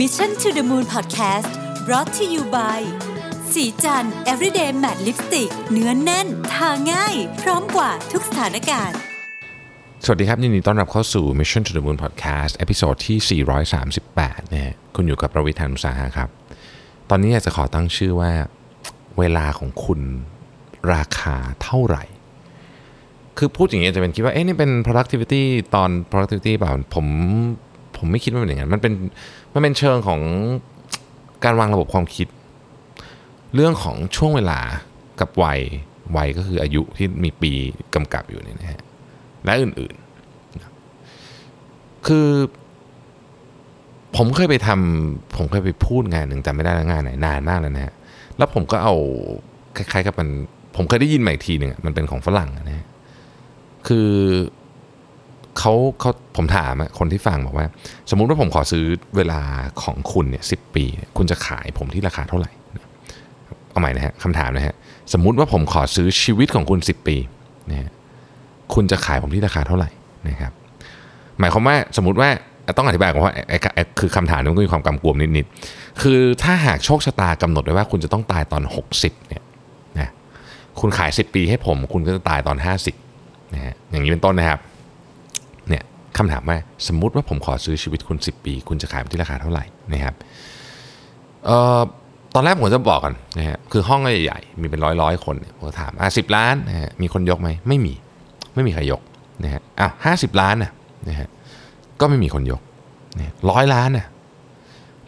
Mission to the Moon Podcast brought to you by ศรีจันทร์ everyday matte lipstick เนื้อแน่น ทาง่าย พร้อมกว่าทุกสถานการณ์ สวัสดีครับ ยินดีต้อนรับเข้าสู่ Mission to the Moon Podcast episode ที่ 438นะฮะคุณอยู่กับรวิศ หาญอุตสาหะครับ ตอนนี้อยากจะขอตั้งชื่อว่า เวลาของคุณราคาเท่าไหร่ คือพูดอย่างนี้จะเป็นคิดว่า เอ๊ะนี่เป็น productivity ตอน productivity เปล่าผม ผมไม่คิดว่าเป็นอย่างนั้นมันเป็นมันเป็นเชิงของการวางระบบความคิด เรื่องของช่วงเวลากับวัยวัยก็คืออายุที่มีปีกำกับอยู่นี่นะฮะและอื่นๆ คือ ผมเคยไปทำผมเคยไปพูดงานหนึ่งจำไม่ได้งานไหนนานมากแล้วนะฮะแล้วผมก็เอาคล้ายๆกับมัน ผมเคยได้ยินใหม่ทีหนึ่งมันเป็นของฝรั่งนะฮะคือ เขาเขาผมถามคนที่ฟังบอกว่า สมมุติว่าผมขอซื้อเวลาของคุณเนี่ยสิปี คุณจะขายผมที่ราคาเท่าไหร่ เอาใหม่นะฮะคำถามนะฮะสมมุติว่าผมขอซื้อชีวิตของคุณ 10 ปีนะฮะคุณจะขายผมที่ราคาเท่าไหร่นะครับ หมายความว่าสมมติว่าต้องอธิบายก่อนว่าคือคำถามนี้มันก็มีความกำกวมนิดๆคือถ้าหากโชคชะตากำหนดไว้ว่าคุณจะต้องตายตอน 60เนี่ยนะคุณขาย 10 ปีให้ผม คุณก็จะตายตอน 50นะฮะอย่างนี้เป็นต้นนะครับ คำถามว่าสมมุติว่าผมขอซื้อชีวิตคุณ 10 ปี คุณจะขายผมที่ราคาเท่าไหร่นะครับเอ่อตอนแรกผมจะบอกกันนะฮะคือห้องใหญ่ๆมีเป็นร้อยร้อยคนผมถามอะสิบล้านนะฮะมีคนยกไหมไม่มีไม่มีใครยกนะฮะอ้าวห้าสิบล้านนะนะฮะก็ไม่มีคนยกนะร้อยล้านนะ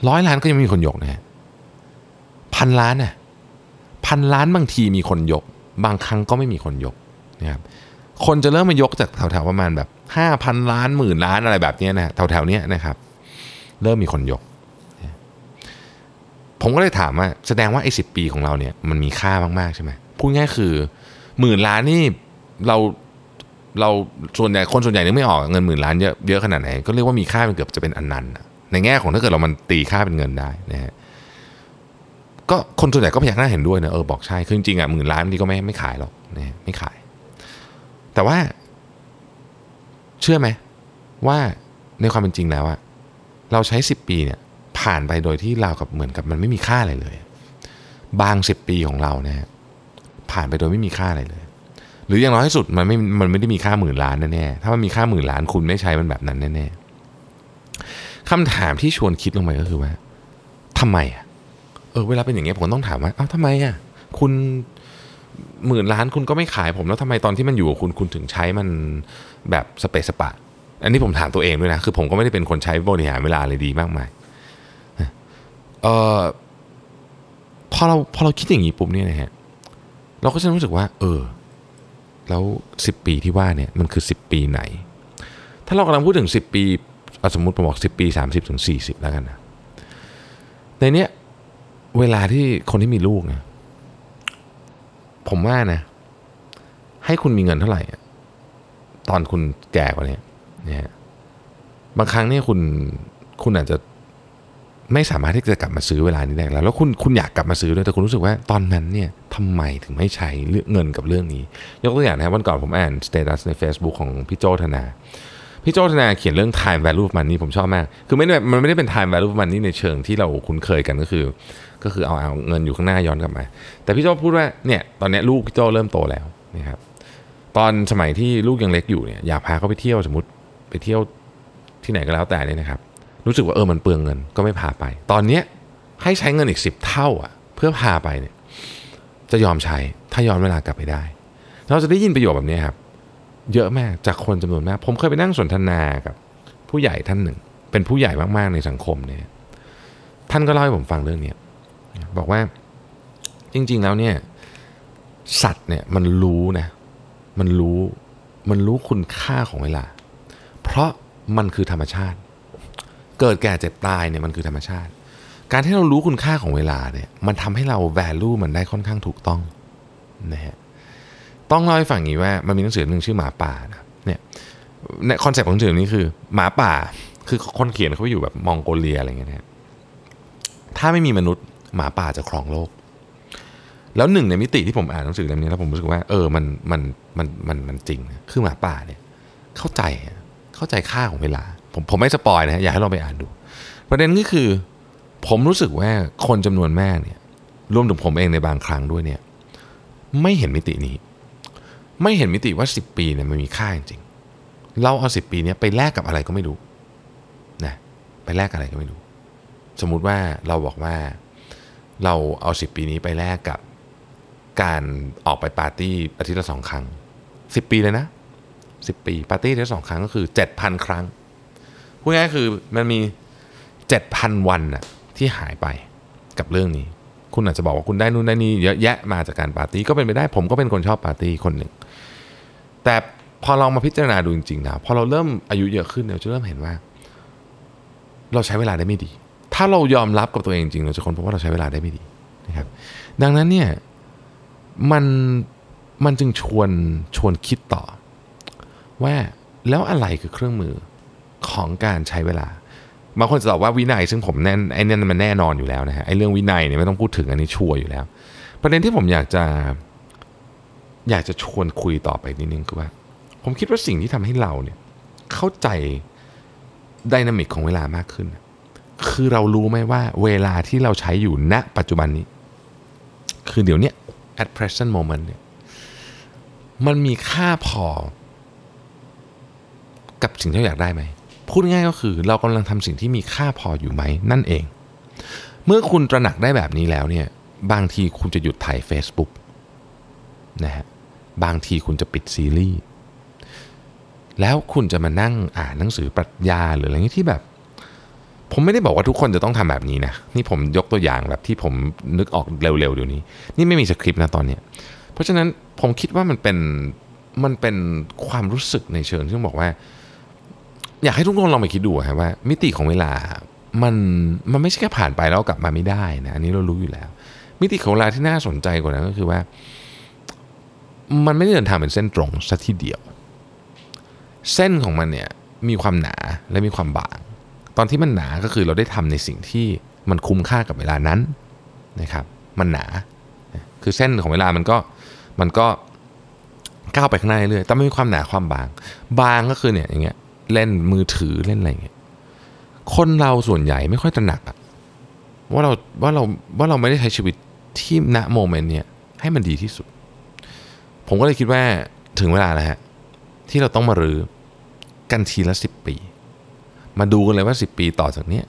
ร้อยล้านก็ยังไม่มีคนยกนะฮะพันล้านนะพันล้านบางทีมีคนยก บางครั้งก็ไม่มีคนยกนะครับคนจะเริ่มมายกจากแถวๆประมาณแบบ ห้าพันล้านหมื่นล้านอะไรแบบนี้นะแถวๆเนี้ยนะครับ เริ่มมีคนยก ผมก็เลยถามว่า แสดงว่าไอ้สิปีของเราเนี่ยมันมีค่ามากๆใช่ไหมพูดง่ายคือหมื่นล้านนี่เราเราส่วนใหญ่คนส่วนใหญ่นึกไม่ออกเงินหมื่นล้านเยอะเยอะขนาดไหน ก็เรียกว่ามีค่าเป็นเกือบจะเป็นอันนันต์ในแง่ของถ้าเกิดเรามันตีค่าเป็นเงินได้นะฮะก็คนส่วนใหญ่ก็พยักหน้าเห็นด้วยนะเออบอกใช่คือจริงๆอะหมื่นล้านนี่ก็ไม่ไม่ขายหรอกนะไม่ขาย แต่ว่า เชื่อไหมว่าในความเป็นจริงแล้วอะเราใช้สิบปีเนี่ยผ่านไปโดยที่เรากับเหมือนกับมันไม่มีค่าอะไรเลย บางสิบปีของเรานะฮะผ่านไปโดยไม่มีค่าอะไรเลย หรืออย่างน้อยที่สุดมันไม่มันไม่ได้มีค่าหมื่นล้านแน่ๆถ้ามันมีค่าหมื่นล้านคุณไม่ใช้มันแบบนั้นแน่ๆคำถามที่ชวนคิดลงไปก็คือว่าทำไมอะเออเวลาเป็นอย่างเงี้ยผมต้องถามว่าเอ้าทำไมอะคุณ หมื่นล้านคุณก็ไม่ขายผมแล้วทำไมตอนที่มันอยู่กับคุณคุณถึงใช้มันแบบสเปซสปะ อันนี้ผมถามตัวเองด้วยนะ คือผมก็ไม่ได้เป็นคนใช้บริหารเวลาเลยดีมากมายเออพอเราพอเราคิดอย่างนี้ปุ๊บเนี่ยนะฮะเราก็จะรู้สึกว่า เออ แล้วสิบปีที่ว่าเนี่ยมันคือสิบปีไหน ถ้าเรากำลังพูดถึงสิบปีสมมติผมบอกสิบปีสามสิบถึงสี่สิบแล้วกันนะในเนี้ยเวลาที่คนที่มีลูกเนี่ย ผมว่านะ ให้คุณมีเงินเท่าไหร่ ตอนคุณแก่กว่านี้เนี่ยบางครั้งเนี่ยคุณคุณอาจจะไม่สามารถที่จะกลับมาซื้อเวลานี้ได้แล้ว แล้วคุณคุณอยากกลับมาซื้อด้วยแต่คุณรู้สึกว่าตอนนั้นเนี่ยทำไมถึงไม่ใช้เรื่องเงินกับเรื่องนี้ ยกตัวอย่างนะวันก่อนผมอ่านสเตตัสใน Facebook ของพี่โจ้ ธนา พี่โจ้ ธนาเขียนเรื่อง time value of money ผมชอบมาก คือไม่ได้มันไม่ได้เป็น time value of money ในเชิงที่เราคุ้นเคยกันก็คือ ก็คือเอาเอาเงินอยู่ข้างหน้าย้อนกลับมา แต่พี่โจ้พูดว่าเนี่ยตอนนี้ลูกพี่โจ้เริ่มโตแล้วนะครับตอนสมัยที่ลูกยังเล็กอยู่เนี่ยอยากพาเขาไปเที่ยวสมมติไปเที่ยวที่ไหนก็แล้วแต่เนี่ยนะครับ รู้สึกว่าเออมันเปลืองเงินก็ไม่พาไป ตอนเนี้ยให้ใช้เงินอีกสิบเท่าอะเพื่อพาไปเนี่ยจะยอมใช้ถ้าย้อนเวลากลับไปได้ เราจะได้ยินประโยชน์แบบนี้ครับ เยอะมากจากคนจำนวนมาก ผมเคยไปนั่งสนทนากับ ผู้ใหญ่ท่านหนึ่ง เป็นผู้ใหญ่มากๆในสังคมเนี่ยท่านก็เล่าให้ผมฟังเรื่องนี้บอกว่าจริง ๆ แล้วเนี่ยสัตว์เนี่ยมันรู้นะมันรู้มันรู้คุณค่าของเวลา เพราะมันคือธรรมชาติ เกิดแก่เจ็บตายเนี่ยมันคือธรรมชาติ การที่เรารู้คุณค่าของเวลาเนี่ยมันทำให้เรา value มันได้ค่อนข้างถูกต้องนะฮะ ต้องเล่าให้ฟังอย่างนี้ว่ามันมีหนังสือหนึ่งชื่อหมาป่านะเนี่ยคอนเซ็ปต์ของหนังสือนี้คือหมาป่าคือคนเขียนเขาไปอยู่แบบมองโกเลียอะไรเงี้ยนะถ้าไม่มีมนุษย์หมาป่าจะครองโลก แล้วหนึ่งในมิติที่ผมอ่านหนังสือเล่มนี้แล้วผมรู้สึกว่าเออมันมันมันมันมันจริงคือหมาป่าเนี่ยเข้าใจเข้าใจค่าของเวลา ผมผมไม่สปอยนะอยากให้ลองไปอ่านดู ประเด็นก็คือ ผมรู้สึกว่าคนจำนวนแมากเนี่ยรวมถึงผมเองในบางครั้งด้วยเนี่ย ไม่เห็นมิตินี้ ไม่เห็นมิติว่า 10 ปีเนี่ยมันมีค่าจริงๆเราเอา 10 ปีนี้ไปแลกกับอะไรก็ไม่รู้นะไปแลกอะไรก็ไม่รู้ สมมุติว่าเราบอกว่าเราเอา 10 ปีนี้ไปแลกกับการออกไปปาร์ตี้อาทิตย์ละสองครั้ง 10 ปีเลยนะ 10 ปี ปาร์ตี้อาทิตย์ละสองครั้งก็คือ 7,000 ครั้งพูดง่ายๆคือมันมี 7,000 วันน่ะที่หายไปกับเรื่องนี้ คุณอาจจะบอกว่าคุณได้นู่นได้นี่เยอะแยะมาจากการปาร์ตี้ก็เป็นไปได้ผมก็เป็นคนชอบปาร์ตี้คนหนึ่ง แต่พอลองมาพิจารณาดูจริงๆนะพอเราเริ่มอายุเยอะขึ้นเราจะเริ่มเห็นว่า เราใช้เวลาได้ไม่ดี ถ้าเรายอมรับกับตัวเองจริงเราจะค้นพบว่าเราใช้เวลาได้ไม่ดีนะครับ ดังนั้นเนี่ยมันมันจึงชวนชวนคิดต่อ ว่าแล้วอะไรคือเครื่องมือของการใช้เวลา บางคนจะตอบว่าวินัย ซึ่งผมแน่นไอ้นั่นมันแน่นอนอยู่แล้วนะฮะไอ้เรื่องวินัยเนี่ยไม่ต้องพูดถึงอันนี้ชัวร์อยู่แล้ว ประเด็นที่ผมอยากจะ อยากจะชวนคุยต่อไปนิดนึงคือว่า ผมคิดว่าสิ่งที่ทำให้เราเนี่ยเข้าใจดินามิกของเวลามากขึ้น คือเรารู้ไหมว่าเวลาที่เราใช้อยู่ณปัจจุบันนี้ คือเดี๋ยวนี้ at present moment เนี่ยมันมีค่าพอ กับสิ่งที่เราอยากได้ไหม พูดง่ายก็คือเรากำลังทำสิ่งที่มีค่าพออยู่ไหมนั่นเอง เมื่อคุณตระหนักได้แบบนี้แล้วเนี่ยบางทีคุณจะหยุดถ่าย Facebook นะฮะบางทีคุณจะปิดซีรีส์แล้วคุณจะมานั่งอ่านหนังสือปรัชญาหรืออะไรที่แบบ ผมไม่ได้บอกว่าทุกคนจะต้องทำแบบนี้นะ นี่ผมยกตัวอย่างแบบที่ผมนึกออกเร็วๆเดี๋ยวนี้ นี่ไม่มีสคริปต์นะตอนเนี้ยเพราะฉะนั้นผมคิดว่ามันเป็นมันเป็นความรู้สึกในเชิงที่ต้องบอกว่า อยากให้ทุกคนลองไปคิดดูครับว่า มิติของเวลามันมันไม่ใช่แค่ผ่านไปแล้วกลับมาไม่ได้นะอันนี้เรารู้อยู่แล้ว มิติของเวลาที่น่าสนใจกว่านั้นก็คือว่า มันไม่ได้เดินทางเป็นเส้นตรงสัทีเดียว เส้นของมันเนี่ยมีความหนาและมีความบาง ตอนที่มันหนาก็คือเราได้ทำในสิ่งที่มันคุ้มค่ากับเวลานั้นนะครับ มันหนา คือเส้นของเวลามันก็มันก็ก้าวไปข้างหน้าเรื่อยๆแต่ไม่มีความหนาความบาง บางก็คือเนี่ยอย่างเงี้ย เล่นมือถือเล่นอะไรเงี้ยคนเราส่วนใหญ่ไม่ค่อยตระหนักอะว่าเราว่าเราว่าเราไม่ได้ใช้ชีวิตที่ณโมเมนต์เนี่ยให้มันดีที่สุด ผมก็เลยคิดว่าถึงเวลาแล้วฮะที่เราต้องมารื้อกันทีละสิบปี มาดูกันเลยว่าสิบปีต่อจากเนี้ย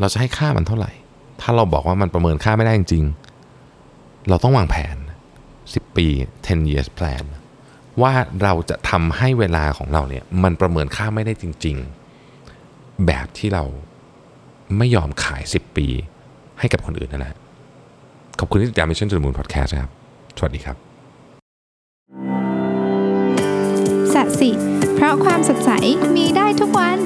เราจะให้ค่ามันเท่าไหร่ ถ้าเราบอกว่ามันประเมินค่าไม่ได้จริง เราต้องวางแผน 10 ปี 10 years plan ว่าเราจะทำให้เวลาของเราเนี่ยมันประเมินค่าไม่ได้จริง ๆ แบบที่เราไม่ยอมขาย 10 ปีให้กับคนอื่นนั่นแหละขอบคุณที่ติดตาม Mission to the Moon Podcast ครับ สวัสดีครับสัสิ เพราะความสดใสมีได้ทุกวัน